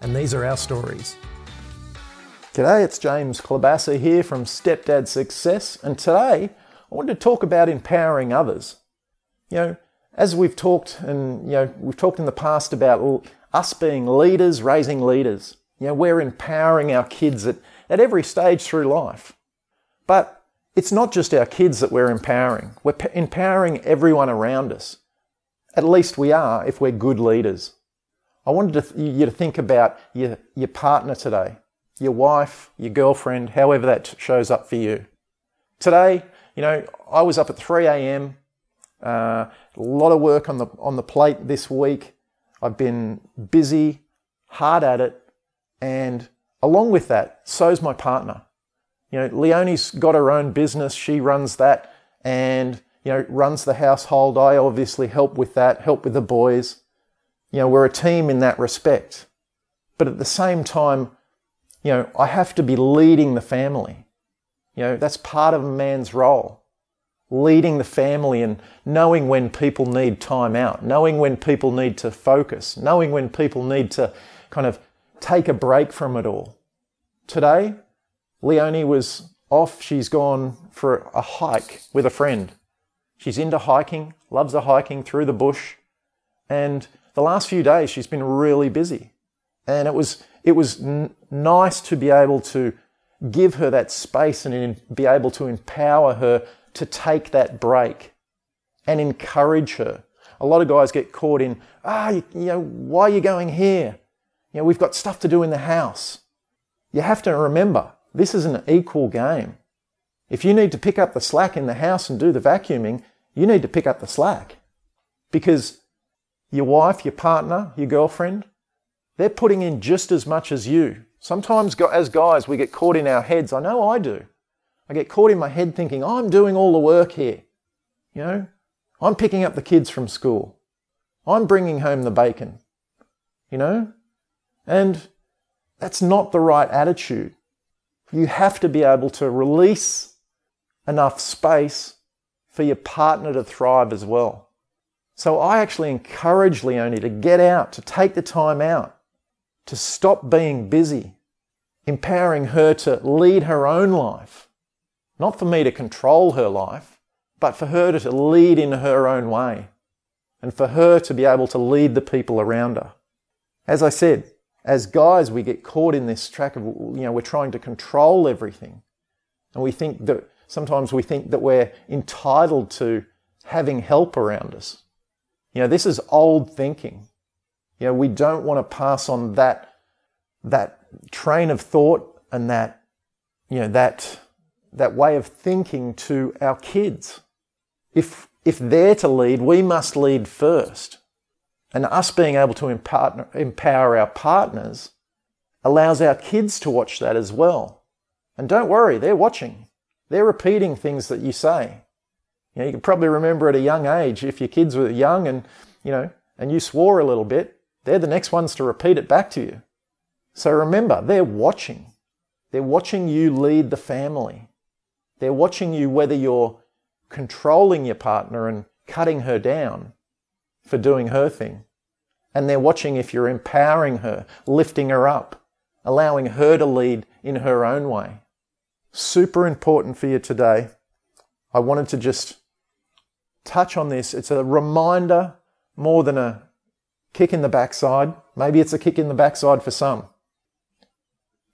and these are our stories. G'day, it's James Klobasa here from Stepdad Success, and today I wanted to talk about empowering others. You know, as we've talked, and you know, we've talked in the past about us being leaders raising leaders. You know, we're empowering our kids at, at every stage through life. But it's not just our kids that we're empowering. We're empowering everyone around us. At least we are if we're good leaders. I wanted to, you to think about your, your partner today, your wife, your girlfriend, however that shows up for you. Today, you know, I was up at 3 a.m. Uh, a lot of work on the on the plate this week. I've been busy, hard at it, and along with that, so's my partner. You know, Leonie's got her own business. She runs that, and you know, runs the household. I obviously help with that, help with the boys. You know, we're a team in that respect. But at the same time, you know, I have to be leading the family. You know, that's part of a man's role. Leading the family and knowing when people need time out, knowing when people need to focus, knowing when people need to kind of take a break from it all. Today, Leonie was off. She's gone for a hike with a friend. She's into hiking, loves the hiking through the bush. And the last few days, she's been really busy. And it was, it was n- nice to be able to give her that space and in, be able to empower her to take that break and encourage her. A lot of guys get caught in, ah, you, you know, why are you going here? You know, we've got stuff to do in the house. You have to remember, this is an equal game. If you need to pick up the slack in the house and do the vacuuming, you need to pick up the slack. Because your wife, your partner, your girlfriend, they're putting in just as much as you. Sometimes as guys, we get caught in our heads. I know I do. I get caught in my head thinking, I'm doing all the work here. You know, I'm picking up the kids from school. I'm bringing home the bacon. You know, and that's not the right attitude. You have to be able to release enough space for your partner to thrive as well. So I actually encourage Leonie to get out, to take the time out, to stop being busy, empowering her to lead her own life. Not for me to control her life, but for her to lead in her own way and for her to be able to lead the people around her. As I said, as guys, we get caught in this track of, you know, we're trying to control everything. And we think that sometimes we think that we're entitled to having help around us. You know, this is old thinking. You know, we don't want to pass on that, that train of thought and that, you know, that, that way of thinking to our kids. If, if they're to lead, we must lead first. And us being able to empower, empower our partners allows our kids to watch that as well. And don't worry, they're watching. They're repeating things that you say. You, know, you can probably remember at a young age, if your kids were young and, you know, and you swore a little bit, they're the next ones to repeat it back to you. So remember, they're watching. They're watching you lead the family. They're watching you whether you're controlling your partner and cutting her down for doing her thing. And they're watching if you're empowering her, lifting her up, allowing her to lead in her own way. Super important for you today. I wanted to just touch on this. It's a reminder more than a kick in the backside. Maybe it's a kick in the backside for some.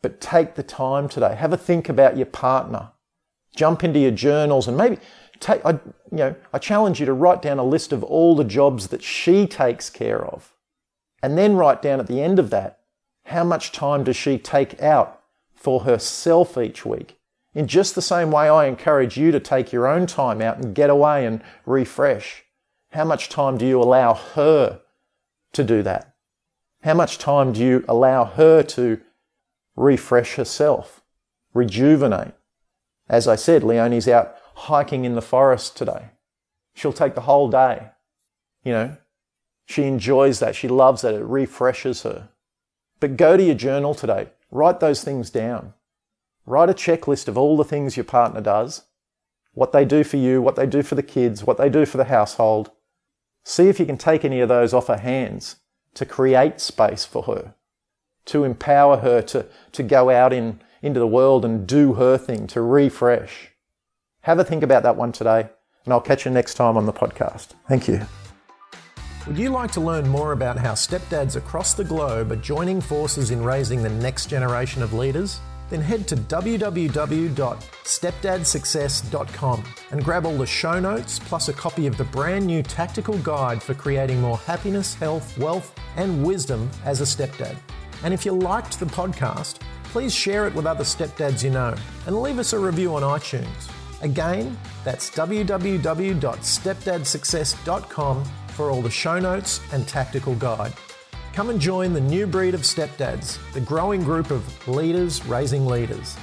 But take the time today. Have a think about your partner. Jump into your journals and maybe take, I, you know, I challenge you to write down a list of all the jobs that she takes care of. And then write down at the end of that, how much time does she take out for herself each week? In just the same way, I encourage you to take your own time out and get away and refresh. How much time do you allow her to do that? How much time do you allow her to refresh herself, rejuvenate? As I said, Leonie's out hiking in the forest today. She'll take the whole day. You know, she enjoys that. She loves that. It refreshes her. But go to your journal today. Write those things down. Write a checklist of all the things your partner does, what they do for you, what they do for the kids, what they do for the household. See if you can take any of those off her hands to create space for her, to empower her to, to go out in, into the world and do her thing, to refresh. Have a think about that one today, and I'll catch you next time on the podcast. Thank you. Would you like to learn more about how stepdads across the globe are joining forces in raising the next generation of leaders? Then head to www.stepdadsuccess.com and grab all the show notes plus a copy of the brand new tactical guide for creating more happiness, health, wealth, and wisdom as a stepdad. And if you liked the podcast, please share it with other stepdads you know and leave us a review on iTunes. Again, that's www.stepdadsuccess.com for all the show notes and tactical guide. Come and join the new breed of stepdads, the growing group of leaders raising leaders.